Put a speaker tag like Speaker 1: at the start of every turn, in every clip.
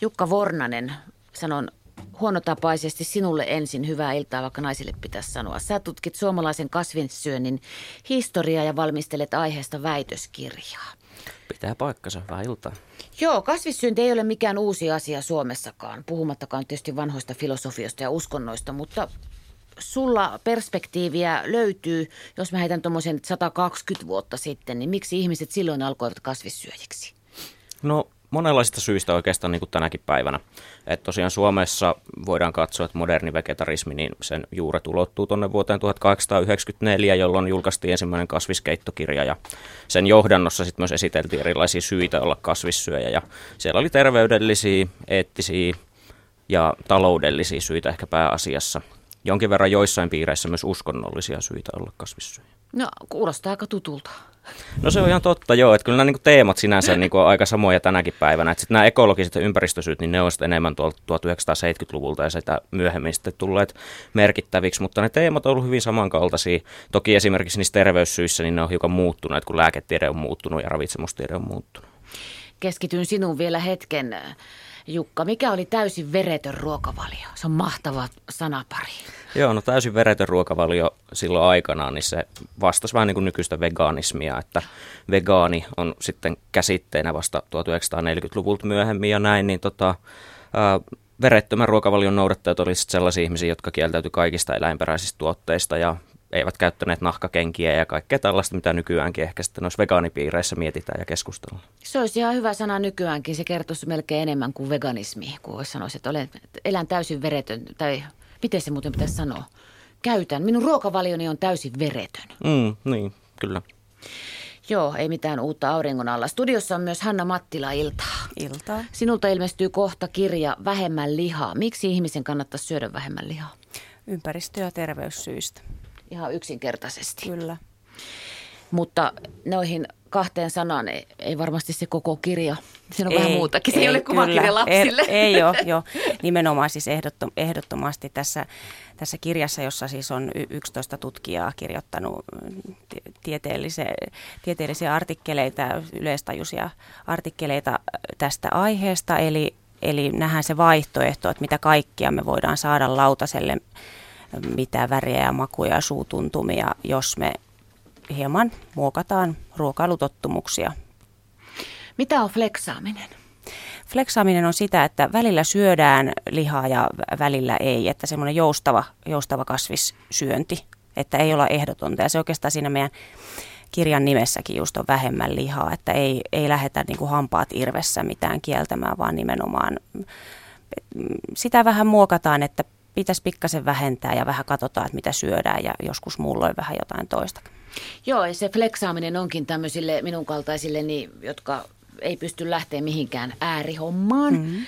Speaker 1: Jukka Vornanen, sanon huonotapaisesti sinulle ensin hyvää iltaa, vaikka naisille pitäisi sanoa. Sä tutkit suomalaisen kasvinsyönnin historiaa ja valmistelet aiheesta väitöskirjaa.
Speaker 2: Pitää paikkansa, hyvää iltaa.
Speaker 1: Joo, kasvissyönti ei ole mikään uusi asia Suomessakaan, puhumattakaan tietysti vanhoista filosofioista ja uskonnoista, mutta sulla perspektiiviä löytyy, jos mä heitän tuommoisen 120 vuotta sitten, niin miksi ihmiset silloin alkoivat kasvissyöjiksi?
Speaker 2: No monenlaisista syistä oikeastaan niin kuin tänäkin päivänä. Et tosiaan Suomessa voidaan katsoa, että moderni vegetarismi, niin sen juuret ulottuu tuonne vuoteen 1894, jolloin julkaistiin ensimmäinen kasviskeittokirja ja sen johdannossa sitten myös esiteltiin erilaisia syitä olla kasvissyöjä ja siellä oli terveydellisiä, eettisiä ja taloudellisia syitä ehkä pääasiassa. Jonkin verran joissain piireissä myös uskonnollisia syitä olla kasvissyöjä.
Speaker 1: No, kuulostaa aika tutulta.
Speaker 2: No se on ihan totta, joo. Että kyllä nämä niin teemat sinänsä niin kuin aika samoja tänäkin päivänä. Että nämä ekologiset ja ympäristösyyt, niin ne on enemmän tuolta 1970-luvulta ja sitä myöhemmin sitten tulleet merkittäviksi. Mutta ne teemat on ollut hyvin samankaltaisia. Toki esimerkiksi niissä terveyssyissä niin ne on hiukan muuttuneet, kun lääketiede on muuttunut ja ravitsemustiede on muuttunut.
Speaker 1: Keskityn sinun vielä hetken. Jukka, mikä oli täysin veretön ruokavalio? Se on mahtava sanapari.
Speaker 2: Joo, no täysin veretön ruokavalio silloin aikanaan, niin se vastasi vähän niin kuin nykyistä veganismia, että vegaani on sitten käsitteenä vasta 1940-luvulta myöhemmin ja näin, niin tota, ää, verettömän ruokavalion noudattajat olisivat sellaisia ihmisiä, jotka kieltäytyi kaikista eläinperäisistä tuotteista ja eivät käyttäneet nahkakenkiä ja kaikkea tällaista, mitä nykyäänkin ehkä sitten noissa vegaanipiireissä mietitään ja keskustellaan.
Speaker 1: Se olisi ihan hyvä sana nykyäänkin. Se kertoisi melkein enemmän kuin veganismi, kun sanoa, että olen, elän täysin veretön, tai miten se muuten pitäisi sanoa? Käytän. Minun ruokavalioni on täysin veretön.
Speaker 2: Mm, niin, kyllä.
Speaker 1: Joo, ei mitään uutta auringon alla. Studiossa on myös Hanna Mattila Iltaa.
Speaker 3: Iltaa.
Speaker 1: Sinulta ilmestyy kohta kirja Vähemmän lihaa. Miksi ihmisen kannattaa syödä vähemmän lihaa?
Speaker 3: Ympäristö- ja terveyssyistä
Speaker 1: ihan yksinkertaisesti.
Speaker 3: Kyllä.
Speaker 1: Mutta noihin kahteen sanaan ei, ei varmasti se koko kirja. Siinä on ei, vähän muutakin. Se ei, ei ole kuvakirja lapsille.
Speaker 3: Ei, ei ole, jo. Nimenomaan siis ehdottom, ehdottomasti tässä, tässä kirjassa, jossa siis on 11 tutkijaa kirjoittanut tieteellisiä, tieteellisiä artikkeleita, yleistajuisia artikkeleita tästä aiheesta. Eli, eli nähdään se vaihtoehto, että mitä kaikkia me voidaan saada lautaselle mitä väriä ja makuja ja suutuntumia, jos me hieman muokataan ruokailutottumuksia.
Speaker 1: Mitä on fleksaaminen?
Speaker 3: Fleksaaminen on sitä, että välillä syödään lihaa ja välillä ei, että semmoinen joustava, joustava kasvissyönti, että ei olla ehdotonta. Ja se oikeastaan siinä meidän kirjan nimessäkin just on vähemmän lihaa, että ei, ei lähdetä niin kuin hampaat irvessä mitään kieltämään, vaan nimenomaan sitä vähän muokataan, että pitäisi pikkasen vähentää ja vähän katsotaan, että mitä syödään ja joskus muulloin vähän jotain toista.
Speaker 1: Joo, ja se fleksaaminen onkin tämmöisille minun kaltaisille, niin, jotka ei pysty lähteä mihinkään äärihommaan, mm-hmm.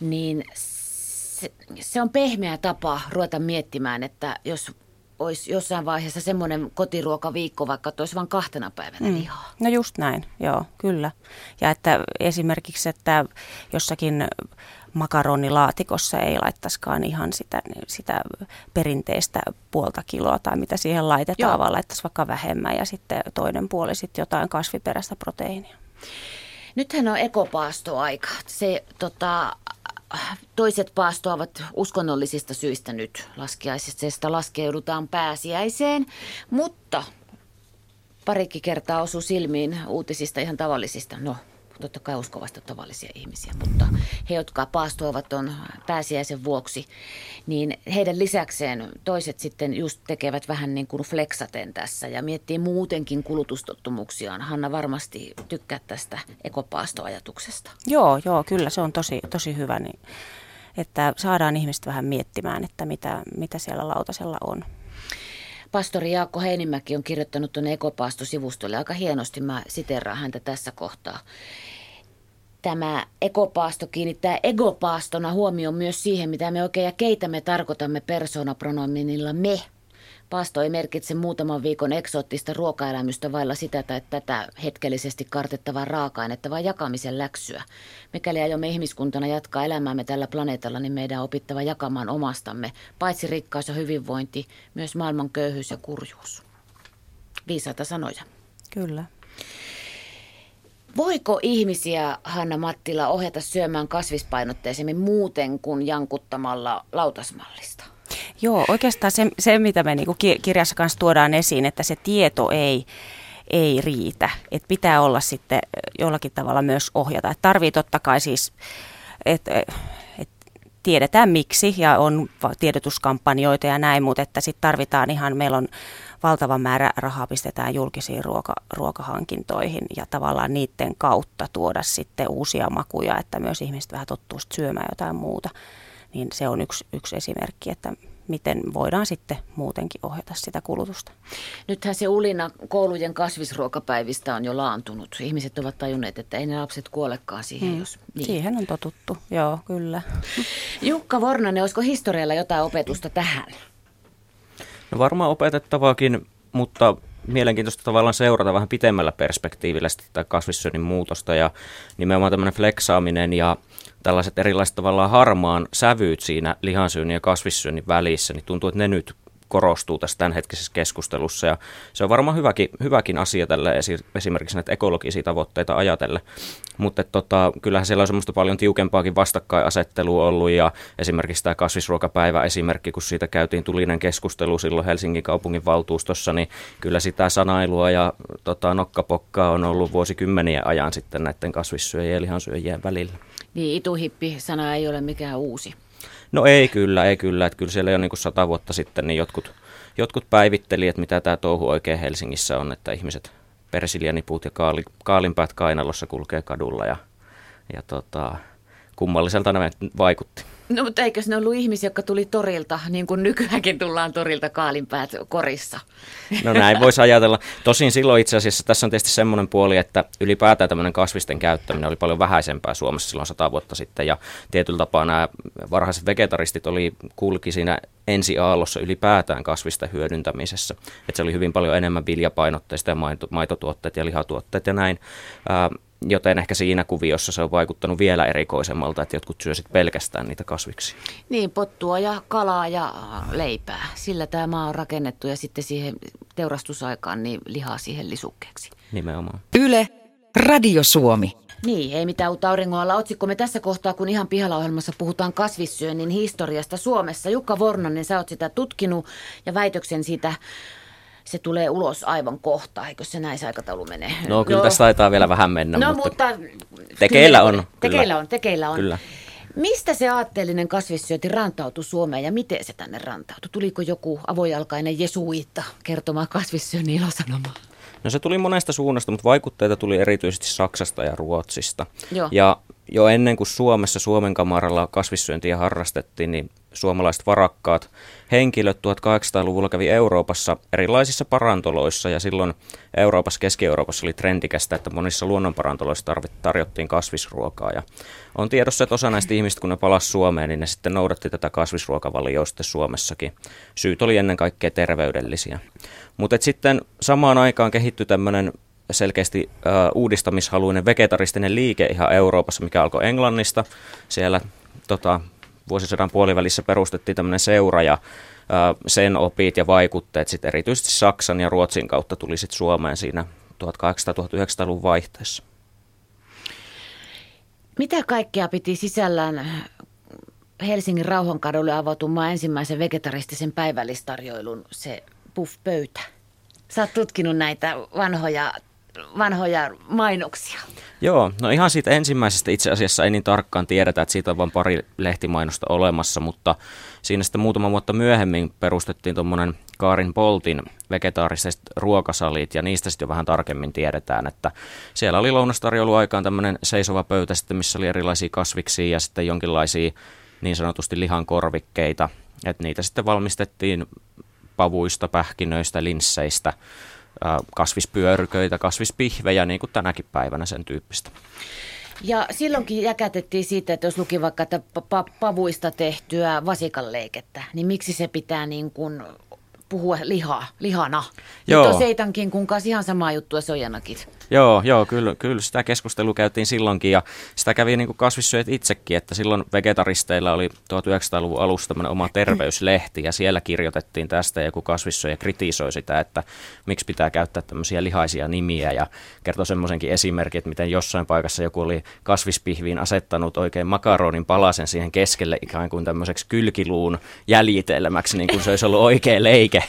Speaker 1: niin se, se on pehmeä tapa ruveta miettimään, että jos olisi jossain vaiheessa semmoinen kotiruokaviikko, vaikka olisi vain kahtena päivänä mm. lihaa.
Speaker 3: No just näin, joo, kyllä. Ja että esimerkiksi, että jossakin makaronilaatikossa ei laittaisikaan ihan sitä, sitä perinteistä puolta kiloa tai mitä siihen laitetaan, Joo. vaan laittaisi vaikka vähemmän ja sitten toinen puoli sitten jotain kasviperäistä proteiinia.
Speaker 1: Nythän on ekopaastoaika. Se, tota, toiset paastoavat uskonnollisista syistä nyt laskiaisesta laskeudutaan pääsiäiseen, mutta parikin kertaa osuu silmiin uutisista ihan tavallisista, no totta kai uskovasta tavallisia ihmisiä, mutta he, jotka paastoivat on pääsiäisen vuoksi, niin heidän lisäkseen toiset sitten just tekevät vähän niin kuin flexaten tässä ja miettii muutenkin kulutustottumuksiaan. Hanna varmasti tykkää tästä ekopaastoajatuksesta.
Speaker 3: Joo, joo, kyllä se on tosi, tosi hyvä, niin, että saadaan ihmiset vähän miettimään, että mitä, mitä siellä lautasella on.
Speaker 1: Pastori Jaakko Heinimäki on kirjoittanut tuonne Ekopaasto-sivustolle aika hienosti. Mä siteraan häntä tässä kohtaa. Tämä ekopaasto kiinnittää egopaastona huomioon myös siihen, mitä me oikein ja keitä me tarkoitamme persoonapronominilla me. Paasto ei merkitse muutaman viikon eksoottista ruokaelämystä vailla sitä tai tätä hetkellisesti kartettavaa raaka-ainetta, vaan jakamisen läksyä. Mikäli aiomme ihmiskuntana jatkaa elämäämme tällä planeetalla, niin meidän on opittava jakamaan omastamme, paitsi rikkaus ja hyvinvointi, myös maailman köyhyys ja kurjuus. Viisaita sanoja.
Speaker 3: Kyllä.
Speaker 1: Voiko ihmisiä, Hanna Mattila, ohjata syömään kasvispainotteisemmin muuten kuin jankuttamalla lautasmallista?
Speaker 3: Joo, oikeastaan se, se mitä me niinku kirjassa kanssa tuodaan esiin, että se tieto ei, ei riitä. Että pitää olla sitten jollakin tavalla myös ohjata. Että tarvii totta kai siis, että et tiedetään miksi ja on tiedotuskampanjoita ja näin, mutta että sitten tarvitaan ihan, meillä on valtava määrä rahaa pistetään julkisiin ruoka, ruokahankintoihin ja tavallaan niiden kautta tuoda sitten uusia makuja, että myös ihmiset vähän tottuu syömään jotain muuta. Niin se on yksi, yksi esimerkki, että miten voidaan sitten muutenkin ohjata sitä kulutusta.
Speaker 1: Nythän se ulina koulujen kasvisruokapäivistä on jo laantunut. Ihmiset ovat tajunneet, että ei ne lapset kuolekaan siihen, hmm. jos
Speaker 3: niin. Siihen on totuttu, joo, kyllä.
Speaker 1: Jukka Vornanen, olisiko historialla jotain opetusta tähän?
Speaker 2: No varmaan opetettavaakin, mutta mielenkiintoista tavallaan seurata vähän pitemmällä perspektiivillä sitä kasvissyönnin muutosta ja nimenomaan tämmöinen fleksaaminen ja tällaiset erilaiset tavallaan harmaan sävyyt siinä lihansyönnin ja kasvissyönnin välissä, niin tuntuu, että ne nyt korostuu tässä tämänhetkisessä keskustelussa. Ja se on varmaan hyväkin, hyväkin asia tälle esimerkiksi näitä ekologisia tavoitteita ajatella. Mutta tota, kyllähän siellä on semmoista paljon tiukempaakin vastakkainasettelua ollut ja esimerkiksi tämä kasvisruokapäivä esimerkki, kun siitä käytiin tulinen keskustelu silloin Helsingin kaupungin valtuustossa, niin kyllä sitä sanailua ja tota, nokkapokkaa on ollut vuosikymmeniä ajan sitten näiden kasvissyöjien ja lihansyöjien välillä.
Speaker 1: Niin, ituhippi-sana ei ole mikään uusi.
Speaker 2: No ei kyllä, ei kyllä. Että kyllä siellä jo niin kuin sata vuotta sitten niin jotkut, jotkut päivitteli, että mitä tämä touhu oikein Helsingissä on, että ihmiset persiljaniput ja kaali, kaalinpäät kainalossa kulkee kadulla ja, ja tota, kummalliselta ne vaikutti.
Speaker 1: No mutta eikö ne ollut ihmisiä, jotka tuli torilta, niin kuin nykyäänkin tullaan torilta kaalinpäät korissa?
Speaker 2: No näin voisi ajatella. Tosin silloin itse asiassa tässä on tietysti semmoinen puoli, että ylipäätään tämmöinen kasvisten käyttäminen oli paljon vähäisempää Suomessa silloin sata vuotta sitten. Ja tietyllä tapaa nämä varhaiset vegetaristit oli, kulki siinä ensi aallossa ylipäätään kasvisten hyödyntämisessä. Että se oli hyvin paljon enemmän viljapainotteista ja maitotuotteet ja lihatuotteet ja näin joten ehkä siinä kuviossa se on vaikuttanut vielä erikoisemmalta, että jotkut syösit pelkästään niitä kasviksi.
Speaker 1: Niin, pottua ja kalaa ja leipää. Sillä tämä maa on rakennettu ja sitten siihen teurastusaikaan niin lihaa siihen lisukkeeksi.
Speaker 2: Nimenomaan.
Speaker 4: Yle, Radio Suomi.
Speaker 1: Niin, ei mitään uutta auringolla. Otsikkomme tässä kohtaa, kun ihan pihalla ohjelmassa puhutaan kasvissyönnin historiasta Suomessa. Jukka Vornanen, sä oot sitä tutkinut ja väitöksen siitä se tulee ulos aivan kohta, eikö se näin se aikataulu menee?
Speaker 2: No kyllä no, tässä taitaa vielä vähän mennä,
Speaker 1: no, mutta, mutta
Speaker 2: tekeillä on.
Speaker 1: Tekeillä
Speaker 2: kyllä.
Speaker 1: on, tekeillä on.
Speaker 2: Kyllä.
Speaker 1: Mistä se aatteellinen kasvissyöti rantautui Suomeen ja miten se tänne rantautui? Tuliko joku avojalkainen jesuitta kertomaan kasvissyönnin ilosanomaa?
Speaker 2: No se tuli monesta suunnasta, mutta vaikutteita tuli erityisesti Saksasta ja Ruotsista.
Speaker 1: Joo.
Speaker 2: Ja jo ennen kuin Suomessa Suomen kamaralla kasvissyöntiä harrastettiin, niin suomalaiset varakkaat henkilöt 1800-luvulla kävi Euroopassa erilaisissa parantoloissa ja silloin Euroopassa, Keski-Euroopassa oli trendikästä, että monissa luonnonparantoloissa tarjottiin kasvisruokaa ja on tiedossa, että osa näistä ihmistä, kun ne palasi Suomeen, niin ne sitten noudatti tätä kasvisruokavalioa sitten Suomessakin. Syyt oli ennen kaikkea terveydellisiä. Mutta sitten samaan aikaan kehittyi tämmöinen selkeästi äh, uudistamishaluinen vegetaristinen liike ihan Euroopassa, mikä alkoi Englannista. Siellä tota, vuosisadan puolivälissä perustettiin tämmöinen seura ja sen opit ja vaikutteet sitten erityisesti Saksan ja Ruotsin kautta tuli sitten Suomeen siinä 1800-1900-luvun vaihteessa.
Speaker 1: Mitä kaikkea piti sisällään Helsingin Rauhankadulle avautumaan ensimmäisen vegetaristisen päivällistarjoilun se puff-pöytä? Sä oot tutkinut näitä vanhoja vanhoja mainoksia.
Speaker 2: Joo, no ihan siitä ensimmäisestä itse asiassa ei niin tarkkaan tiedetä, että siitä on vain pari lehtimainosta olemassa, mutta siinä sitten muutama vuotta myöhemmin perustettiin tuommoinen Kaarin Poltin vegetaariset ruokasalit ja niistä sitten jo vähän tarkemmin tiedetään, että siellä oli lounastarjoiluaikaan tämmöinen seisova pöytä sitten, missä oli erilaisia kasviksia ja sitten jonkinlaisia niin sanotusti lihan korvikkeita, että niitä sitten valmistettiin pavuista, pähkinöistä, linsseistä, kasvispyöryköitä, kasvispihvejä, niin kuin tänäkin päivänä sen tyyppistä.
Speaker 1: Ja silloinkin jäkätettiin siitä, että jos luki vaikka että pavuista tehtyä vasikanleikettä, niin miksi se pitää niin kuin puhua lihaa, lihana. Joo. Nyt on seitankin kun kanssa ihan samaa juttua sojanakit.
Speaker 2: Joo, joo kyllä, kyllä sitä keskustelua käytiin silloinkin ja sitä kävi niin kasvissyöjät itsekin, että silloin vegetaristeilla oli 1900-luvun alussa tämmöinen oma terveyslehti ja siellä kirjoitettiin tästä ja joku kasvissyöjä kritisoi sitä, että miksi pitää käyttää tämmöisiä lihaisia nimiä ja kertoi semmoisenkin esimerkin, että miten jossain paikassa joku oli kasvispihviin asettanut oikein makaronin palasen siihen keskelle ikään kuin tämmöiseksi kylkiluun jäljitelmäksi, niin kuin se olisi ollut oikea leike.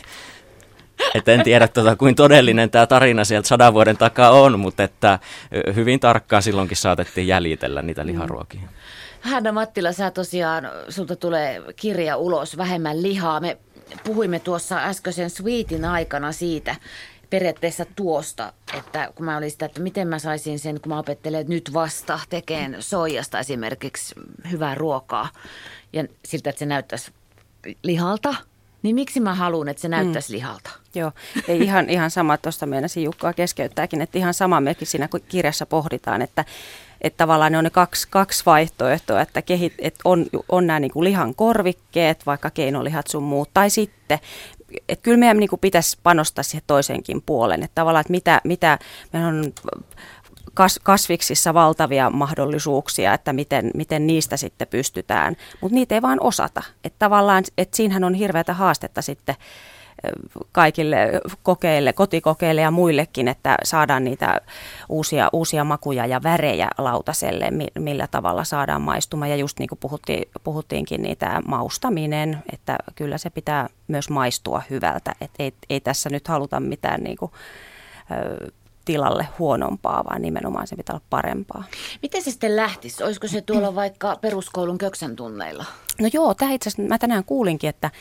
Speaker 2: Et en tiedä, tota, kuin todellinen tämä tarina sieltä sadan vuoden takaa on, mutta että hyvin tarkkaan silloinkin saatettiin jäljitellä niitä liharuokia.
Speaker 1: Hanna Mattila, sä tosiaan, sulta tulee kirja ulos, vähemmän lihaa. Me puhuimme tuossa äskeisen Sweetin aikana siitä, periaatteessa tuosta, että kun mä olin sitä, että miten mä saisin sen, kun mä opettelen nyt vasta tekeen soijasta esimerkiksi hyvää ruokaa ja siltä, että se näyttäisi lihalta – niin miksi mä haluan, että se mm. näyttäisi mm. lihalta?
Speaker 3: Joo, ei ihan, ihan sama, tuosta meinasin Jukkaa keskeyttääkin, että ihan sama mekin siinä kirjassa pohditaan, että, että tavallaan ne on ne kaksi, kaksi vaihtoehtoa, että, kehit, että on, on nämä niin kuin lihan korvikkeet, vaikka keinolihat sun muut, tai sitten että kyllä meidän niin kuin pitäisi panostaa siihen toisenkin puolen, että tavallaan, että mitä, mitä meillä on kas, kasviksissa valtavia mahdollisuuksia, että miten, miten niistä sitten pystytään, mutta niitä ei vaan osata. Että tavallaan, että siinähän on hirveätä haastetta sitten kaikille kokeille, kotikokeille ja muillekin, että saadaan niitä uusia, uusia makuja ja värejä lautaselle, millä tavalla saadaan maistumaan. Ja just niin kuin puhuttiin, puhuttiinkin, niitä maustaminen, että kyllä se pitää myös maistua hyvältä. Että ei, ei tässä nyt haluta mitään niin kuin, tilalle huonompaa, vaan nimenomaan se pitää olla parempaa.
Speaker 1: Miten se sitten lähtisi? Olisiko se tuolla vaikka peruskoulun köksän tunneilla?
Speaker 3: No joo, tämä itse asiassa, mä tänään kuulinkin, että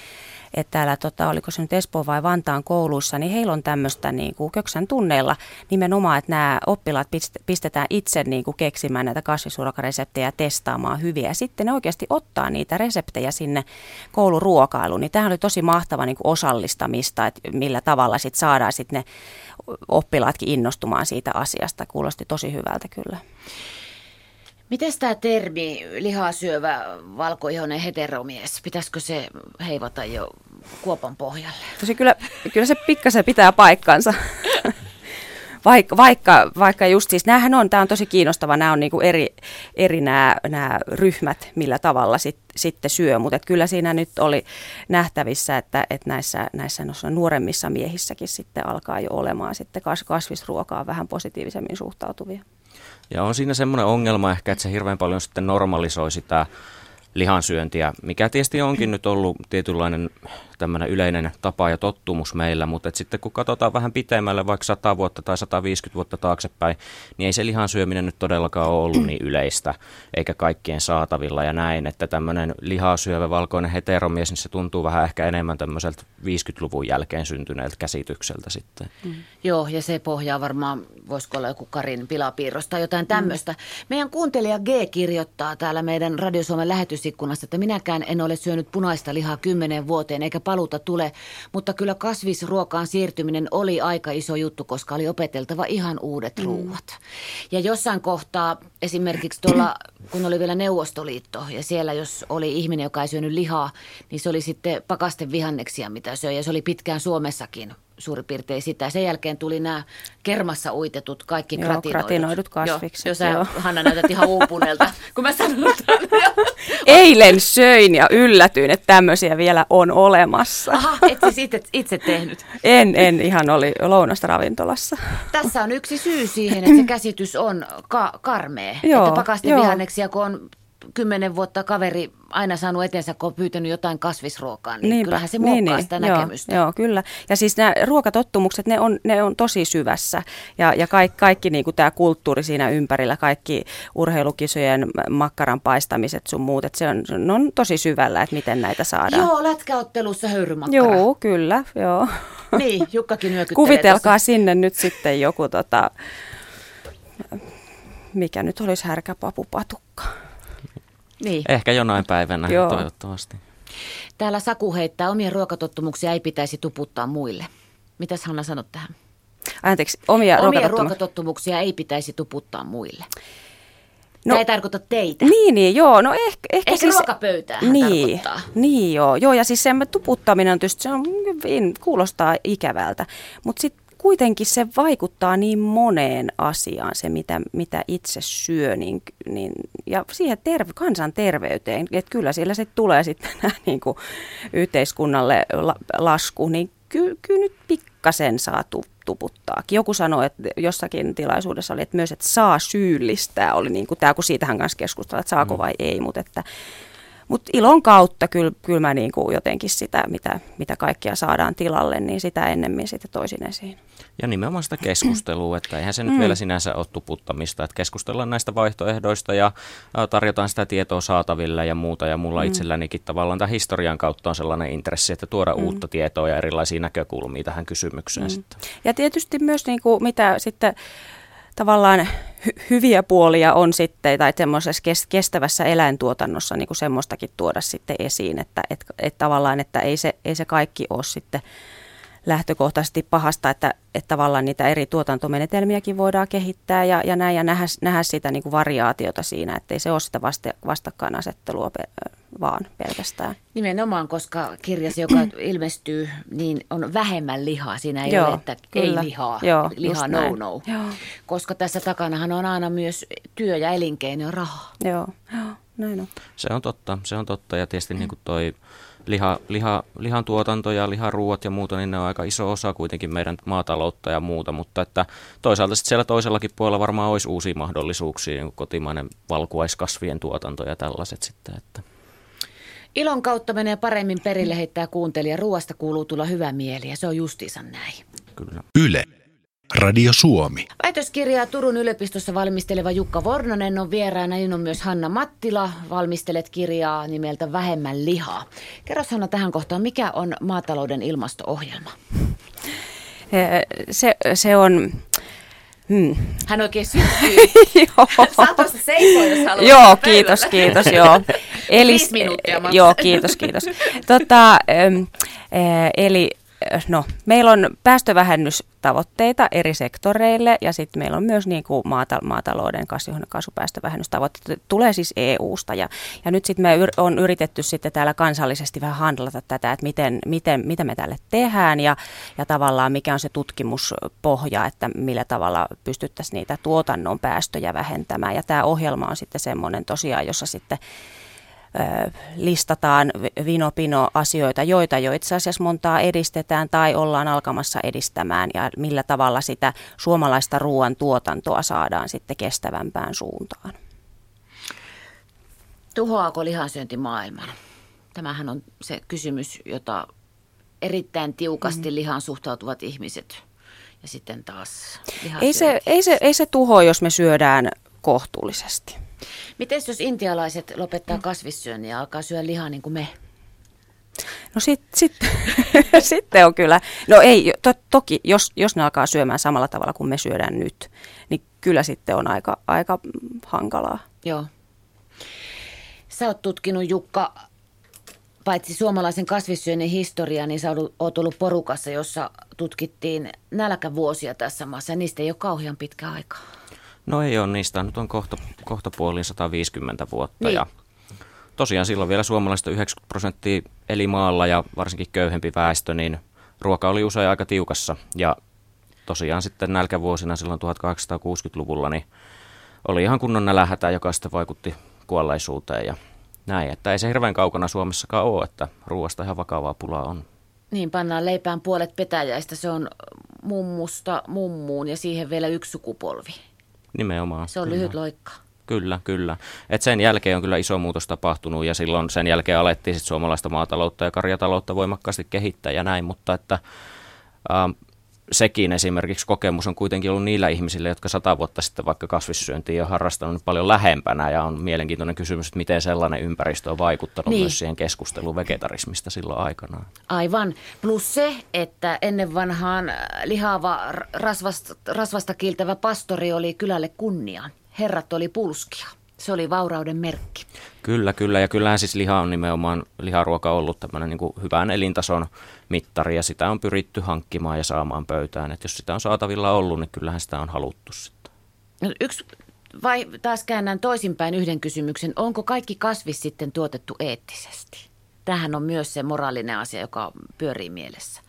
Speaker 3: että täällä, tota, oliko se nyt Espoo vai Vantaan kouluissa, niin heillä on tämmöistä niin kuin köksän tunneilla nimenomaan, että nämä oppilaat pistetään itse niin kuin keksimään näitä kasvisuurakareseptejä ja testaamaan hyviä. Ja sitten ne oikeasti ottaa niitä reseptejä sinne kouluruokailuun. Niin tämähän oli tosi mahtava niin kuin osallistamista, että millä tavalla sitten saadaan sitten ne oppilaatkin innostumaan siitä asiasta. Kuulosti tosi hyvältä kyllä.
Speaker 1: Miten tämä termi lihaa syövä valkoihoinen heteromies, pitäisikö se heivata jo kuopan pohjalle?
Speaker 3: Tosi kyllä, kyllä se pikkasen pitää paikkansa. Vaikka, vaikka, vaikka just siis, näähän on, tämä on tosi kiinnostava, nämä on niinku eri, eri nämä, ryhmät, millä tavalla sit, sitten syö, mutta kyllä siinä nyt oli nähtävissä, että, että näissä, näissä nuoremmissa miehissäkin sitten alkaa jo olemaan sitten kasvisruokaa vähän positiivisemmin suhtautuvia.
Speaker 2: Ja on siinä semmoinen ongelma ehkä, että se hirveän paljon sitten normalisoi sitä lihansyöntiä, mikä tietysti onkin nyt ollut tietynlainen tämmöinen yleinen tapa ja tottumus meillä, mutta et sitten kun katsotaan vähän pitemmälle, vaikka 100 vuotta tai 150 vuotta taaksepäin, niin ei se lihan syöminen nyt todellakaan ole ollut niin yleistä, eikä kaikkien saatavilla ja näin, että tämmöinen lihaa syövä valkoinen heteromies, niin se tuntuu vähän ehkä enemmän tämmöiseltä 50-luvun jälkeen syntyneeltä käsitykseltä sitten.
Speaker 1: Mm. Joo, ja se pohjaa varmaan, voisiko olla joku Karin pilapiirros tai jotain tämmöistä. Mm. Meidän kuuntelija G kirjoittaa täällä meidän Radio Suomen lähetysikkunassa, että minäkään en ole syönyt punaista lihaa kymmenen vuoteen, eikä paluuta tule, mutta kyllä kasvisruokaan siirtyminen oli aika iso juttu, koska oli opeteltava ihan uudet mm. ruuat. Ja jossain kohtaa esimerkiksi tuolla, kun oli vielä Neuvostoliitto ja siellä jos oli ihminen, joka ei syönyt lihaa, niin se oli sitten pakasten vihanneksia, mitä söi ja se oli pitkään Suomessakin suurin piirtein sitä. Sen jälkeen tuli nämä kermassa uitetut kaikki
Speaker 3: Joo,
Speaker 1: gratinoidut.
Speaker 3: gratinoidut kasvikset.
Speaker 1: Joo, jos sä, Hanna, näytät ihan uupuneelta, kun mä sanon
Speaker 3: Eilen söin ja yllätyin, että tämmöisiä vielä on olemassa.
Speaker 1: Aha, et siis itse, itse tehnyt?
Speaker 3: En, en ihan oli lounasta ravintolassa.
Speaker 1: Tässä on yksi syy siihen, että se käsitys on ka- karmea. Joo, että pakastivihanneksia, kun on kymmenen vuotta kaveri aina saanut etensä, kun on pyytänyt jotain kasvisruokaa, niin Niinpä, kyllähän se muokkaa niin, niin, sitä
Speaker 3: joo,
Speaker 1: näkemystä.
Speaker 3: Joo, kyllä. Ja siis nämä ruokatottumukset, ne on, ne on tosi syvässä. Ja, ja kaikki, kaikki niin kuin tämä kulttuuri siinä ympärillä, kaikki urheilukisojen makkaran paistamiset sun muut, että se on, ne on tosi syvällä, että miten näitä saadaan.
Speaker 1: Joo, lätkäottelussa höyrymakkara.
Speaker 3: Joo, kyllä, joo.
Speaker 1: Niin, Jukkakin
Speaker 3: Kuvitelkaa tossa. sinne nyt sitten joku tota, mikä nyt olisi härkäpapupatukka.
Speaker 2: Niin. Ehkä jonain päivänä Joo. toivottavasti.
Speaker 1: Täällä Saku heittää, omia ruokatottumuksia ei pitäisi tuputtaa muille. Mitäs Hanna sanot tähän?
Speaker 3: Anteeksi, omia,
Speaker 1: omia ruokatottumuksia. ruokatottumuksia ei pitäisi tuputtaa muille. No, Tämä ei tarkoita teitä.
Speaker 3: Niin, niin joo. No ehkä, ehkä,
Speaker 1: ehkä siis, ruokapöytää
Speaker 3: niin,
Speaker 1: tarkoittaa.
Speaker 3: Niin, joo. joo. Ja siis se tuputtaminen on tietysti, se on, kuulostaa ikävältä. Mutta sitten kuitenkin se vaikuttaa niin moneen asiaan, se mitä, mitä itse syö, niin, niin, ja siihen terve, kansan terveyteen, että kyllä siellä se tulee sitten niin kuin yhteiskunnalle la, lasku, niin kyllä, kyllä nyt pikkasen saa tuputtaakin. Joku sanoi, että jossakin tilaisuudessa oli, että myös, että saa syyllistää, oli niin kuin tämä, kun siitähän kanssa keskustellaan, että saako mm. vai ei, mutta että mutta ilon kautta kyllä, kyllä mä niin kuin jotenkin sitä, mitä, mitä kaikkia saadaan tilalle, niin sitä ennemmin sitten toisin esiin.
Speaker 2: Ja nimenomaan sitä keskustelua, että eihän se nyt mm. vielä sinänsä ole tuputtamista, että keskustellaan näistä vaihtoehdoista ja tarjotaan sitä tietoa saataville ja muuta. Ja mulla mm. itsellänikin tavallaan tämän historian kautta on sellainen intressi, että tuoda mm. uutta tietoa ja erilaisia näkökulmia tähän kysymykseen. Mm. Sitten.
Speaker 3: Ja tietysti myös niin kuin, mitä sitten tavallaan hy- hyviä puolia on sitten, tai semmoisessa kestävässä eläintuotannossa niin kuin semmoistakin tuoda sitten esiin, että et, et tavallaan, että ei se, ei se kaikki ole sitten lähtökohtaisesti pahasta, että, että tavallaan niitä eri tuotantomenetelmiäkin voidaan kehittää ja, ja näin ja nähdä, nähdä sitä niin kuin variaatiota siinä, että ei se ole sitä vasta, vastakkainasettelua vaan pelkästään.
Speaker 1: Nimenomaan, koska kirjassa, joka ilmestyy, niin on vähemmän lihaa. Siinä ei Joo, ole, että kyllä. ei lihaa, Joo, liha no no. Joo. Koska tässä takanahan on aina myös työ ja elinkeino ja raha.
Speaker 3: Joo, Joo näin on.
Speaker 2: Se on totta, se on totta. Ja tietysti niin kuin toi liha, liha, lihan tuotanto ja liharuuat ja muuta, niin ne on aika iso osa kuitenkin meidän maataloutta ja muuta, mutta että toisaalta sitten siellä toisellakin puolella varmaan olisi uusia mahdollisuuksia, niin kuin kotimainen valkuaiskasvien tuotanto ja tällaiset sitten, että
Speaker 1: Ilon kautta menee paremmin perille, heittää kuuntelija. Ruoasta kuuluu tulla hyvä mieli ja se on justiinsa näin.
Speaker 2: Kyllä.
Speaker 5: Yle. Radio Suomi.
Speaker 1: Väitöskirjaa Turun yliopistossa valmisteleva Jukka Vornonen on vieraana, niin on myös Hanna Mattila. Valmistelet kirjaa nimeltä Vähemmän lihaa. Kerro Hanna tähän kohtaan, mikä on maatalouden ilmasto-ohjelma?
Speaker 3: Se, se on
Speaker 1: Hmm. Hän oikein sykkyi. joo. Seisoa, jos haluat.
Speaker 3: Joo, kiitos, kiitos, joo. Eli, minuuttia. Joo, kiitos, kiitos. Tota, eli no, meillä on päästövähennystavoitteita eri sektoreille ja sitten meillä on myös niin kuin maatalouden kasvihuonekaasupäästövähennystavoitteita. Tulee siis EU-sta ja, ja nyt sitten me yr- on yritetty sitten täällä kansallisesti vähän handlata tätä, että miten, miten, mitä me tälle tehdään ja, ja tavallaan mikä on se tutkimuspohja, että millä tavalla pystyttäisiin niitä tuotannon päästöjä vähentämään. Ja tämä ohjelma on sitten semmoinen tosiaan, jossa sitten listataan vinopino-asioita, joita jo itse asiassa montaa edistetään tai ollaan alkamassa edistämään ja millä tavalla sitä suomalaista ruoan tuotantoa saadaan sitten kestävämpään suuntaan.
Speaker 1: Tuhoaako lihansyönti maailman? Tämähän on se kysymys, jota erittäin tiukasti mm. lihaan suhtautuvat ihmiset ja sitten taas
Speaker 3: ei se, ei, se, ei se tuho, jos me syödään kohtuullisesti.
Speaker 1: Miten jos intialaiset lopettaa kasvissyönnin ja alkaa syödä lihaa niin kuin me?
Speaker 3: No sitten sit, sitten on kyllä, no ei, to, toki jos, jos ne alkaa syömään samalla tavalla kuin me syödään nyt, niin kyllä sitten on aika, aika hankalaa.
Speaker 1: Joo. Sä oot tutkinut Jukka paitsi suomalaisen kasvissyönnin historiaa, niin sä oot ollut porukassa, jossa tutkittiin nälkävuosia tässä maassa ja niistä ei ole kauhean pitkä aikaa.
Speaker 2: No ei ole, niistä nyt on kohta, kohta puoliin 150 vuotta niin. ja tosiaan silloin vielä suomalaista 90 prosenttia eli maalla ja varsinkin köyhempi väestö, niin ruoka oli usein aika tiukassa ja tosiaan sitten nälkävuosina silloin 1860-luvulla niin oli ihan kunnon nälähätä, joka sitten vaikutti kuolleisuuteen ja näin, että ei se hirveän kaukana Suomessakaan ole, että ruoasta ihan vakavaa pulaa on.
Speaker 1: Niin, pannaan leipään puolet petäjäistä, se on mummusta mummuun ja siihen vielä yksi sukupolvi.
Speaker 2: Nimenomaan.
Speaker 1: Se on kyllä. lyhyt loikka.
Speaker 2: Kyllä, kyllä. Et sen jälkeen on kyllä iso muutos tapahtunut ja silloin sen jälkeen alettiin sit suomalaista maataloutta ja karjataloutta voimakkaasti kehittää ja näin, mutta että ähm, sekin esimerkiksi kokemus on kuitenkin ollut niillä ihmisillä, jotka sata vuotta sitten vaikka kasvissyöntiä on harrastanut paljon lähempänä ja on mielenkiintoinen kysymys, että miten sellainen ympäristö on vaikuttanut niin. myös siihen keskusteluun vegetarismista silloin aikanaan.
Speaker 1: Aivan. Plus se, että ennen vanhaan lihaava rasvasta, rasvasta kiiltävä pastori oli kylälle kunnia. Herrat oli pulskia. Se oli vaurauden merkki.
Speaker 2: Kyllä, kyllä. Ja kyllähän siis liha on nimenomaan, liharuoka ollut tämmöinen niin kuin hyvän elintason mittari ja sitä on pyritty hankkimaan ja saamaan pöytään. Että jos sitä on saatavilla ollut, niin kyllähän sitä on haluttu sitten.
Speaker 1: No yksi, vai taas käännän toisinpäin yhden kysymyksen. Onko kaikki kasvis sitten tuotettu eettisesti? Tähän on myös se moraalinen asia, joka pyörii mielessä.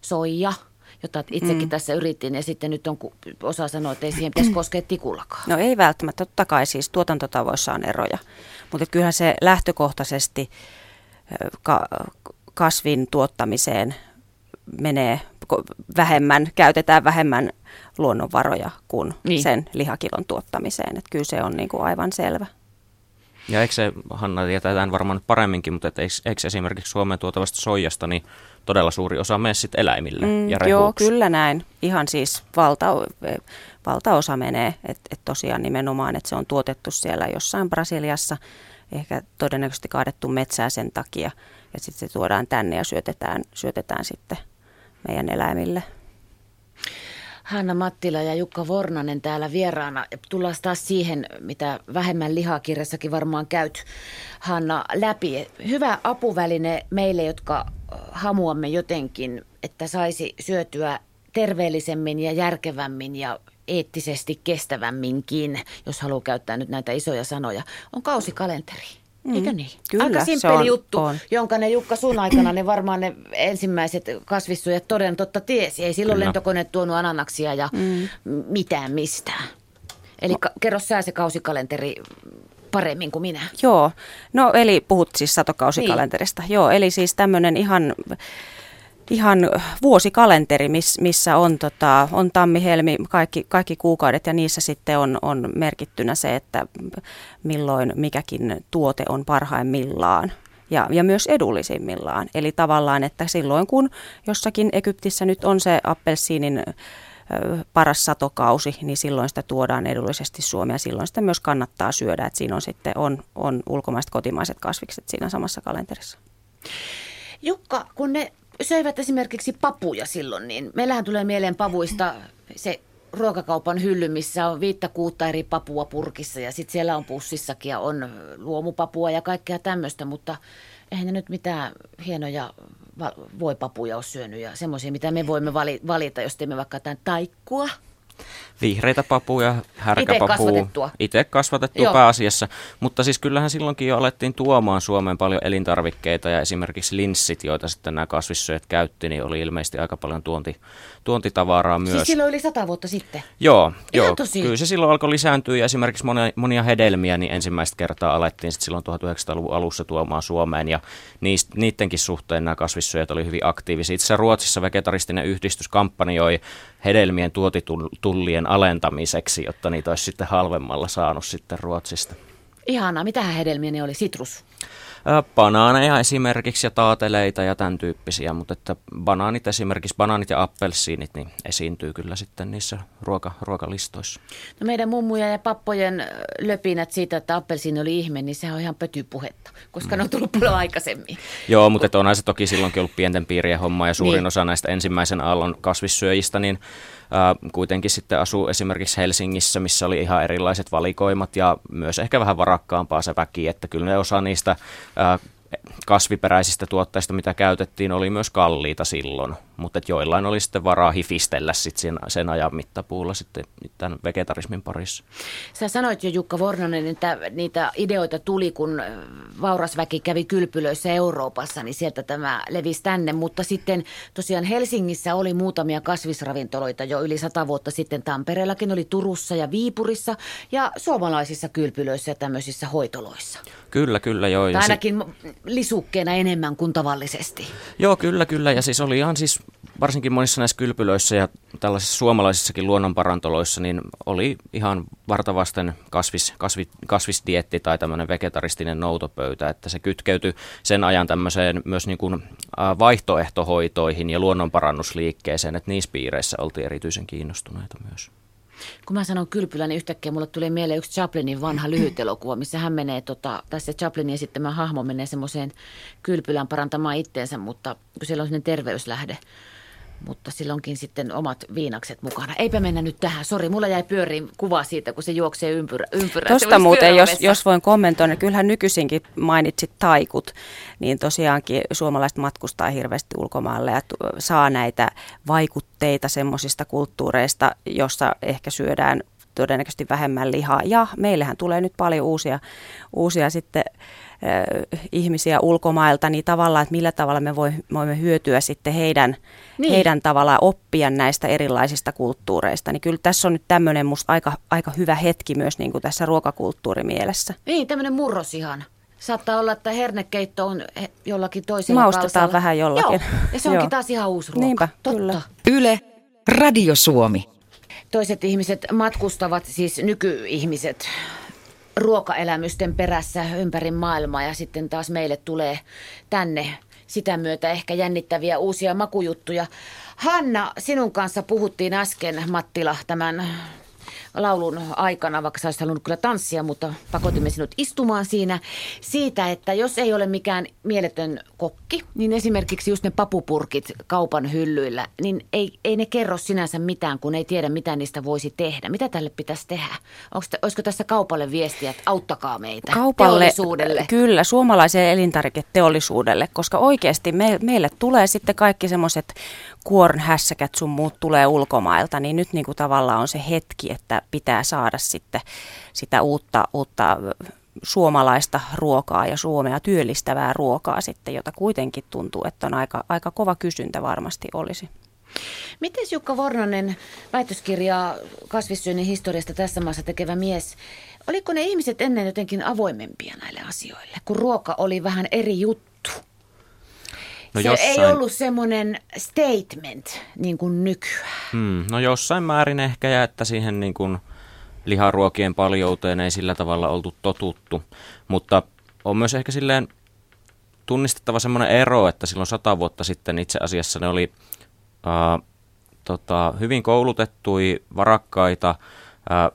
Speaker 1: Soija, jota itsekin mm. tässä yritin. Ja sitten nyt on osa sanoa, että ei siihen pitäisi koskea tikullakaan.
Speaker 3: No ei välttämättä, totta kai siis tuotantotavoissa on eroja. Mutta kyllähän se lähtökohtaisesti ka- kasvin tuottamiseen menee vähemmän, käytetään vähemmän luonnonvaroja kuin niin. sen lihakilon tuottamiseen. Että kyllä se on niin kuin aivan selvä.
Speaker 2: Ja eikö se, Hanna, tietää varmaan paremminkin, mutta eikö, eikö esimerkiksi Suomeen tuotavasta soijasta, niin todella suuri osa menee sitten eläimille mm, ja
Speaker 3: Joo, kyllä näin. Ihan siis valta, valtaosa menee. Että et tosiaan nimenomaan, että se on tuotettu siellä jossain Brasiliassa, ehkä todennäköisesti kaadettu metsää sen takia. Ja sitten se tuodaan tänne ja syötetään, syötetään sitten meidän eläimille.
Speaker 1: Hanna Mattila ja Jukka Vornanen täällä vieraana. Tullaan taas siihen, mitä vähemmän lihakirjassakin varmaan käyt, Hanna, läpi. Hyvä apuväline meille, jotka hamuamme jotenkin, että saisi syötyä terveellisemmin ja järkevämmin ja eettisesti kestävämminkin, jos haluaa käyttää nyt näitä isoja sanoja, on kausikalenteri. Mm. Eikö niin?
Speaker 3: Kyllä,
Speaker 1: Aika simppeli juttu, on. jonka ne Jukka sun aikana ne varmaan ne ensimmäiset kasvissuojat toden totta tiesi. Ei silloin Kyllä. lentokone tuonut ananaksia ja mm. mitään mistään. Eli no. kerro sä se kausikalenteri paremmin kuin minä.
Speaker 3: Joo, no eli puhut siis satokausikalenterista. Niin. Joo, eli siis tämmöinen ihan ihan vuosikalenteri, missä on, tota, on tammi, helmi, kaikki, kaikki kuukaudet ja niissä sitten on, on merkittynä se, että milloin mikäkin tuote on parhaimmillaan ja, ja myös edullisimmillaan. Eli tavallaan, että silloin kun jossakin Egyptissä nyt on se appelsiinin paras satokausi, niin silloin sitä tuodaan edullisesti Suomeen ja silloin sitä myös kannattaa syödä, että siinä on sitten on, on ulkomaiset kotimaiset kasvikset siinä samassa kalenterissa.
Speaker 1: Jukka, kun ne söivät esimerkiksi papuja silloin, niin meillähän tulee mieleen pavuista se ruokakaupan hylly, missä on viittä kuutta eri papua purkissa ja sitten siellä on pussissakin ja on luomupapua ja kaikkea tämmöistä, mutta eihän ne nyt mitään hienoja voipapuja ole syönyt ja semmoisia, mitä me voimme valita, jos teemme vaikka jotain taikkua –
Speaker 2: vihreitä papuja, härkäpapua. Itse
Speaker 1: kasvatettua.
Speaker 2: Itse kasvatettua Joo. pääasiassa. Mutta siis kyllähän silloinkin jo alettiin tuomaan Suomeen paljon elintarvikkeita ja esimerkiksi linssit, joita sitten nämä kasvissyöt käytti, niin oli ilmeisesti aika paljon tuonti, tuontitavaraa myös. Siis
Speaker 1: silloin yli sata vuotta sitten?
Speaker 2: Joo, joo. Tosi. kyllä se silloin alkoi lisääntyä ja esimerkiksi monia, monia hedelmiä niin ensimmäistä kertaa alettiin sitten silloin 1900-luvun alussa tuomaan Suomeen ja niist, niidenkin suhteen nämä kasvissyöjät oli hyvin aktiivisia. Itse Ruotsissa vegetaristinen yhdistys kampanjoi hedelmien tuotitullien alentamiseksi, jotta niitä olisi sitten halvemmalla saanut sitten Ruotsista.
Speaker 1: Ihanaa. Mitä hedelmiä ne oli? Sitrus?
Speaker 2: Banaaneja esimerkiksi ja taateleita ja tämän tyyppisiä, mutta että banaanit esimerkiksi, banaanit ja appelsiinit niin esiintyy kyllä sitten niissä ruoka, ruokalistoissa.
Speaker 1: No meidän mummuja ja pappojen löpinät siitä, että appelsiini oli ihme, niin se on ihan pötypuhetta, koska mm. ne on tullut paljon aikaisemmin.
Speaker 2: Joo, mutta onhan se toki silloinkin ollut pienten piirien homma ja suurin niin. osa näistä ensimmäisen aallon kasvissyöjistä, niin kuitenkin sitten asuu esimerkiksi Helsingissä, missä oli ihan erilaiset valikoimat ja myös ehkä vähän varakkaampaa se väki, että kyllä ne osa niistä kasviperäisistä tuotteista, mitä käytettiin, oli myös kalliita silloin, mutta joillain oli sitten varaa hifistellä sit sen, sen ajan mittapuulla sitten tämän vegetarismin parissa.
Speaker 1: Sä sanoit jo Jukka Vornanen, että niitä ideoita tuli, kun vauras väki kävi kylpylöissä Euroopassa, niin sieltä tämä levisi tänne, mutta sitten tosiaan Helsingissä oli muutamia kasvisravintoloita jo yli sata vuotta sitten. Tampereellakin oli Turussa ja Viipurissa ja suomalaisissa kylpylöissä ja tämmöisissä hoitoloissa.
Speaker 2: Kyllä, kyllä joo.
Speaker 1: Tai ainakin lisukkeena enemmän kuin tavallisesti.
Speaker 2: Joo, kyllä, kyllä. Ja siis oli ihan siis varsinkin monissa näissä kylpylöissä ja tällaisissa suomalaisissakin luonnonparantoloissa, niin oli ihan vartavasten kasvis, kasvi, kasvisdietti tai tämmöinen vegetaristinen noutopöytä, että se kytkeytyi sen ajan tämmöiseen myös niin kuin vaihtoehtohoitoihin ja luonnonparannusliikkeeseen, että niissä piireissä oltiin erityisen kiinnostuneita myös.
Speaker 1: Kun mä sanon kylpylä, niin yhtäkkiä mulle tuli mieleen yksi Chaplinin vanha lyhyt elokuva, missä hän menee, tota, tai se Chaplinin esittämä hahmo menee semmoiseen kylpylään parantamaan itteensä, mutta kun siellä on sellainen terveyslähde, mutta silloinkin sitten omat viinakset mukana. Eipä mennä nyt tähän. Sori, mulla jäi pyöriin kuva siitä, kun se juoksee ympyrä. ympyrä.
Speaker 3: Tuosta muuten, jos, jos voin kommentoida, niin kyllähän nykyisinkin mainitsit taikut, niin tosiaankin suomalaiset matkustaa hirveästi ulkomaalle ja saa näitä vaikutteita semmoisista kulttuureista, jossa ehkä syödään todennäköisesti vähemmän lihaa. Ja meillähän tulee nyt paljon uusia, uusia sitten äh, ihmisiä ulkomailta, niin tavallaan, että millä tavalla me voimme hyötyä sitten heidän, niin. heidän tavallaan oppia näistä erilaisista kulttuureista. Niin kyllä tässä on nyt tämmöinen musta aika, aika hyvä hetki myös niin kuin tässä ruokakulttuurimielessä.
Speaker 1: Niin, tämmöinen murros ihan. Saattaa olla, että hernekeitto on jollakin toisella
Speaker 3: Maustetaan kalsalla. vähän jollakin.
Speaker 1: Joo, ja se onkin Joo. taas ihan uusi ruoka.
Speaker 3: Niinpä,
Speaker 1: Totta.
Speaker 3: kyllä.
Speaker 4: Yle, Radio Suomi.
Speaker 1: Toiset ihmiset matkustavat, siis nykyihmiset, ruokaelämysten perässä ympäri maailmaa ja sitten taas meille tulee tänne sitä myötä ehkä jännittäviä uusia makujuttuja. Hanna, sinun kanssa puhuttiin äsken, Mattila, tämän laulun aikana, vaikka sä olisit halunnut kyllä tanssia, mutta pakotimme sinut istumaan siinä siitä, että jos ei ole mikään mieletön kokki, niin esimerkiksi just ne papupurkit kaupan hyllyillä, niin ei, ei ne kerro sinänsä mitään, kun ei tiedä, mitä niistä voisi tehdä. Mitä tälle pitäisi tehdä? Onko, olisiko tässä kaupalle viestiä, että auttakaa meitä
Speaker 3: kaupalle,
Speaker 1: teollisuudelle?
Speaker 3: Kyllä, suomalaiselle elintarviketeollisuudelle, koska oikeasti me, meille tulee sitten kaikki semmoiset kuornhässäkät sun muut tulee ulkomailta, niin nyt niin kuin tavallaan on se hetki, että pitää saada sitten sitä uutta, uutta suomalaista ruokaa ja Suomea työllistävää ruokaa sitten, jota kuitenkin tuntuu, että on aika, aika kova kysyntä varmasti olisi.
Speaker 1: Miten Jukka Vornanen, väitöskirjaa kasvissyönnin historiasta tässä maassa tekevä mies, oliko ne ihmiset ennen jotenkin avoimempia näille asioille, kun ruoka oli vähän eri juttu? No se jossain... ei ollut semmoinen statement niin kuin nykyään.
Speaker 2: Hmm, no jossain määrin ehkä ja että siihen niin kuin liharuokien paljouteen ei sillä tavalla oltu totuttu. Mutta on myös ehkä silleen tunnistettava semmoinen ero, että silloin sata vuotta sitten itse asiassa ne oli äh, tota, hyvin koulutettui, varakkaita,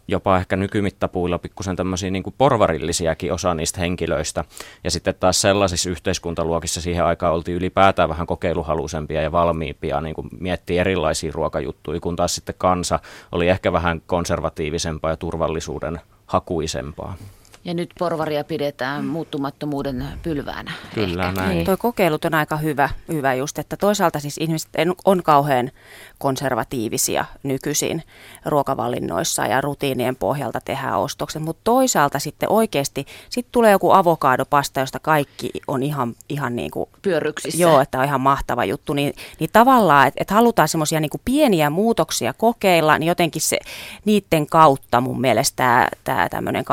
Speaker 2: jopa ehkä nykymittapuilla pikkusen tämmöisiä niin kuin porvarillisiakin osa niistä henkilöistä. Ja sitten taas sellaisissa yhteiskuntaluokissa siihen aikaan oltiin ylipäätään vähän kokeiluhaluisempia ja valmiimpia niin kuin miettiä erilaisia ruokajuttuja, kun taas sitten kansa oli ehkä vähän konservatiivisempaa ja turvallisuuden hakuisempaa.
Speaker 1: Ja nyt porvaria pidetään muuttumattomuuden pylväänä.
Speaker 2: Kyllä ehkä. näin. Niin.
Speaker 3: Toi kokeilut on aika hyvä, hyvä just, että toisaalta siis ihmiset on kauhean konservatiivisia nykyisin ruokavalinnoissa ja rutiinien pohjalta tehdään ostokset, mutta toisaalta sitten oikeasti sit tulee joku avokaadopasta, josta kaikki on ihan, ihan niin kuin...
Speaker 1: Pyörryksissä.
Speaker 3: Joo, että on ihan mahtava juttu. Niin, niin tavallaan, että, että halutaan semmoisia niin pieniä muutoksia kokeilla, niin jotenkin se, niiden kautta mun mielestä tämä, tämä tämmöinen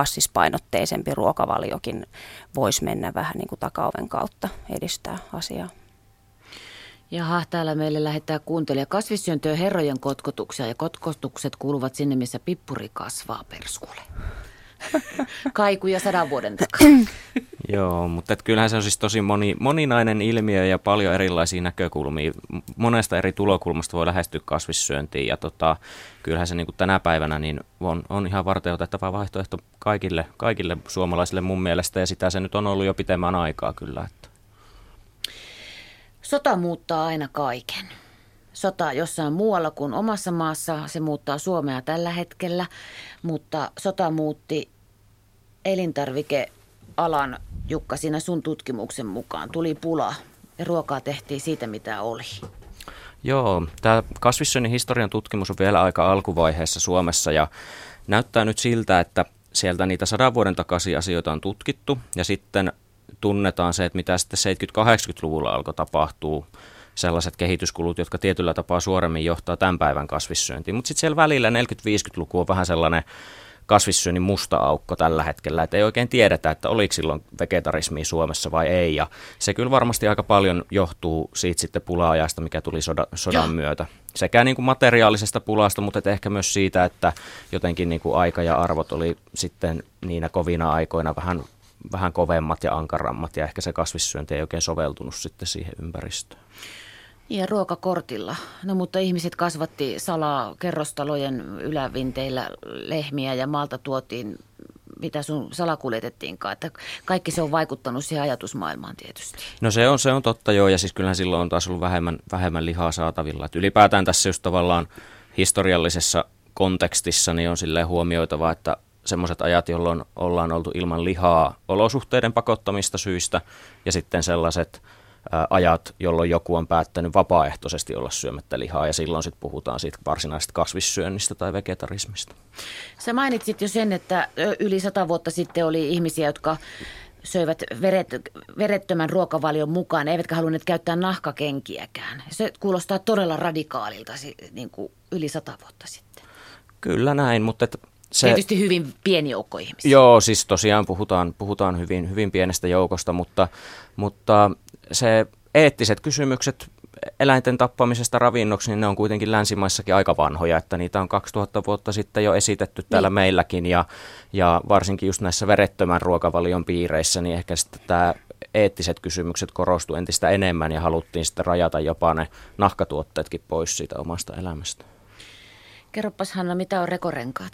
Speaker 3: kassispainotteisempi ruokavaliokin voisi mennä vähän niin kuin takaoven kautta edistää asiaa.
Speaker 1: Jaha, täällä meille lähettää kuuntelija kasvissyöntöä herrojen kotkotuksia ja kotkotukset kuuluvat sinne, missä pippuri kasvaa perskule. Kaikuja sadan vuoden takaa.
Speaker 2: Joo, mutta et kyllähän se on siis tosi moni, moninainen ilmiö ja paljon erilaisia näkökulmia. Monesta eri tulokulmasta voi lähestyä kasvissyöntiin ja tota, kyllähän se niin kuin tänä päivänä niin on, on ihan varten otettava vaihtoehto kaikille, kaikille suomalaisille mun mielestä ja sitä se nyt on ollut jo pitemmän aikaa kyllä. Että.
Speaker 1: Sota muuttaa aina kaiken. Sota jossain muualla kuin omassa maassa, se muuttaa Suomea tällä hetkellä, mutta sota muutti elintarvikealan, Jukka, siinä sun tutkimuksen mukaan. Tuli pula ja ruokaa tehtiin siitä, mitä oli.
Speaker 2: Joo, tämä kasvissyönnin historian tutkimus on vielä aika alkuvaiheessa Suomessa ja näyttää nyt siltä, että sieltä niitä sadan vuoden takaisin asioita on tutkittu ja sitten tunnetaan se, että mitä sitten 70-80-luvulla alkoi tapahtua, sellaiset kehityskulut, jotka tietyllä tapaa suoremmin johtaa tämän päivän kasvissyöntiin. Mutta sitten siellä välillä 40-50-luku on vähän sellainen kasvissyönnin musta aukko tällä hetkellä, että ei oikein tiedetä, että oliko silloin vegetarismia Suomessa vai ei. Ja se kyllä varmasti aika paljon johtuu siitä sitten pula-ajasta, mikä tuli soda, sodan myötä. Sekä niin kuin materiaalisesta pulasta, mutta ehkä myös siitä, että jotenkin niin kuin aika ja arvot oli sitten niinä kovina aikoina vähän vähän kovemmat ja ankarammat ja ehkä se kasvissyönti ei oikein soveltunut sitten siihen ympäristöön.
Speaker 1: Ja ruokakortilla. No mutta ihmiset kasvatti salaa kerrostalojen ylävinteillä lehmiä ja maalta tuotiin mitä sun salakuljetettiinkaan, että kaikki se on vaikuttanut siihen ajatusmaailmaan tietysti.
Speaker 2: No se on, se on totta joo, ja siis kyllähän silloin on taas ollut vähemmän, vähemmän lihaa saatavilla. Et ylipäätään tässä just tavallaan historiallisessa kontekstissa niin on silleen huomioitava, että semmoiset ajat, jolloin ollaan oltu ilman lihaa olosuhteiden pakottamista syistä ja sitten sellaiset ajat, jolloin joku on päättänyt vapaaehtoisesti olla syömättä lihaa ja silloin sitten puhutaan siitä varsinaisesta kasvissyönnistä tai vegetarismista.
Speaker 1: Sä mainitsit jo sen, että yli sata vuotta sitten oli ihmisiä, jotka söivät veret, verettömän ruokavalion mukaan, eivätkä halunneet käyttää nahkakenkiäkään. Se kuulostaa todella radikaalilta niin kuin yli sata vuotta sitten.
Speaker 2: Kyllä näin, mutta että
Speaker 1: se, Tietysti hyvin pieni joukko ihmisiä.
Speaker 2: Joo, siis tosiaan puhutaan, puhutaan hyvin, hyvin pienestä joukosta, mutta, mutta se eettiset kysymykset eläinten tappamisesta ravinnoksi, niin ne on kuitenkin länsimaissakin aika vanhoja, että niitä on 2000 vuotta sitten jo esitetty täällä niin. meilläkin ja, ja varsinkin just näissä verettömän ruokavalion piireissä, niin ehkä sitten tämä eettiset kysymykset korostu entistä enemmän ja haluttiin sitten rajata jopa ne nahkatuotteetkin pois siitä omasta elämästä.
Speaker 1: Kerropas Hanna, mitä on rekorenkaat?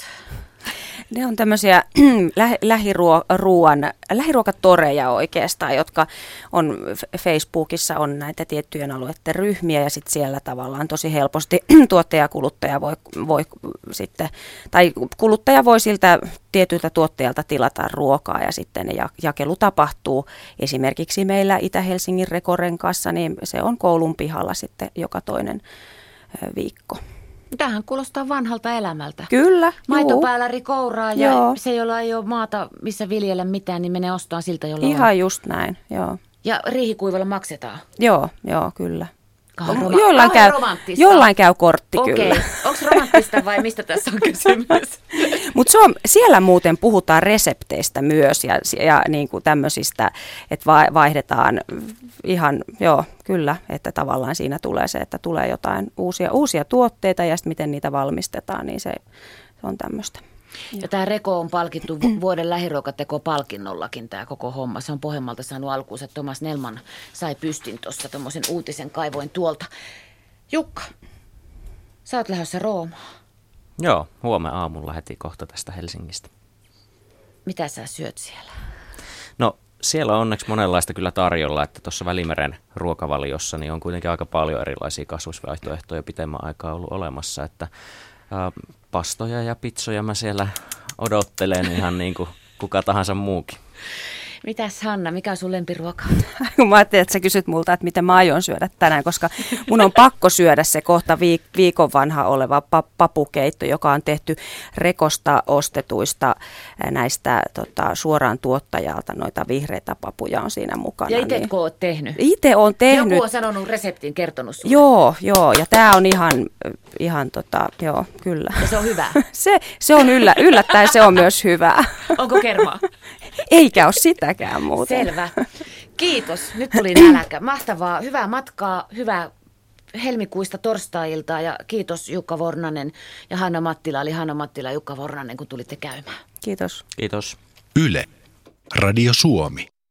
Speaker 3: Ne on tämmöisiä lähiruoan, lähiruokatoreja oikeastaan, jotka on Facebookissa on näitä tiettyjen alueiden ryhmiä ja sitten siellä tavallaan tosi helposti tuottaja ja kuluttaja voi, voi sitten, tai kuluttaja voi siltä tietyltä tuottajalta tilata ruokaa ja sitten ne jakelu tapahtuu. Esimerkiksi meillä Itä-Helsingin Rekoren kanssa, niin se on koulun pihalla sitten joka toinen viikko.
Speaker 1: Tähän kuulostaa vanhalta elämältä.
Speaker 3: Kyllä.
Speaker 1: Maitopääläri kouraa ja joo. se, jolla ei ole maata, missä viljellä mitään, niin menee ostamaan siltä, jolla
Speaker 3: Ihan
Speaker 1: on.
Speaker 3: just näin, joo.
Speaker 1: Ja riihikuivalla maksetaan?
Speaker 3: Joo, joo, kyllä.
Speaker 1: Roma- jollain, käy,
Speaker 3: jollain käy kortti
Speaker 1: Okei.
Speaker 3: kyllä.
Speaker 1: Onko romanttista vai mistä tässä on kysymys?
Speaker 3: Mutta siellä muuten puhutaan resepteistä myös ja, ja niin kuin tämmöisistä, että vaihdetaan ihan, joo, kyllä, että tavallaan siinä tulee se, että tulee jotain uusia, uusia tuotteita ja sitten miten niitä valmistetaan, niin se, se on tämmöistä.
Speaker 1: Ja tämä Reko on palkittu vuoden lähiruokateko-palkinnollakin tämä koko homma. Se on Pohjanmaalta saanut alkuunsa. Thomas Nelman sai pystin tuossa tuommoisen uutisen kaivoin tuolta. Jukka, sä oot lähdössä Roomaan.
Speaker 2: Joo, huomenna aamulla heti kohta tästä Helsingistä.
Speaker 1: Mitä sä syöt siellä?
Speaker 2: No siellä on onneksi monenlaista kyllä tarjolla, että tuossa Välimeren ruokavaliossa niin on kuitenkin aika paljon erilaisia kasvusvaihtoehtoja pitemmän aikaa ollut olemassa, että pastoja ja pizzoja mä siellä odottelen ihan niin kuin kuka tahansa muukin.
Speaker 1: Mitäs Hanna, mikä on sun lempiruoka?
Speaker 3: mä ajattelin, että sä kysyt multa, että mitä mä aion syödä tänään, koska mun on pakko syödä se kohta viik- viikon vanha oleva papukeitto, joka on tehty rekosta ostetuista näistä tota, suoraan tuottajalta. Noita vihreitä papuja on siinä mukana.
Speaker 1: Ja itse niin... oot tehnyt?
Speaker 3: Itse on tehnyt.
Speaker 1: Joku on sanonut reseptin, kertonut sulle.
Speaker 3: Joo, joo. Ja tämä on ihan, ihan tota, joo, kyllä.
Speaker 1: Ja se on hyvä?
Speaker 3: se, se on yllä, yllättäen, se on myös hyvä.
Speaker 1: Onko kermaa?
Speaker 3: Eikä ole sitäkään muuten.
Speaker 1: Selvä. Kiitos. Nyt tuli nälkä. Mahtavaa. Hyvää matkaa. Hyvää helmikuista torstailta ja kiitos Jukka Vornanen ja Hanna Mattila, eli Hanna Mattila ja Jukka Vornanen, kun tulitte käymään.
Speaker 3: Kiitos.
Speaker 2: Kiitos.
Speaker 5: Yle. Radio Suomi.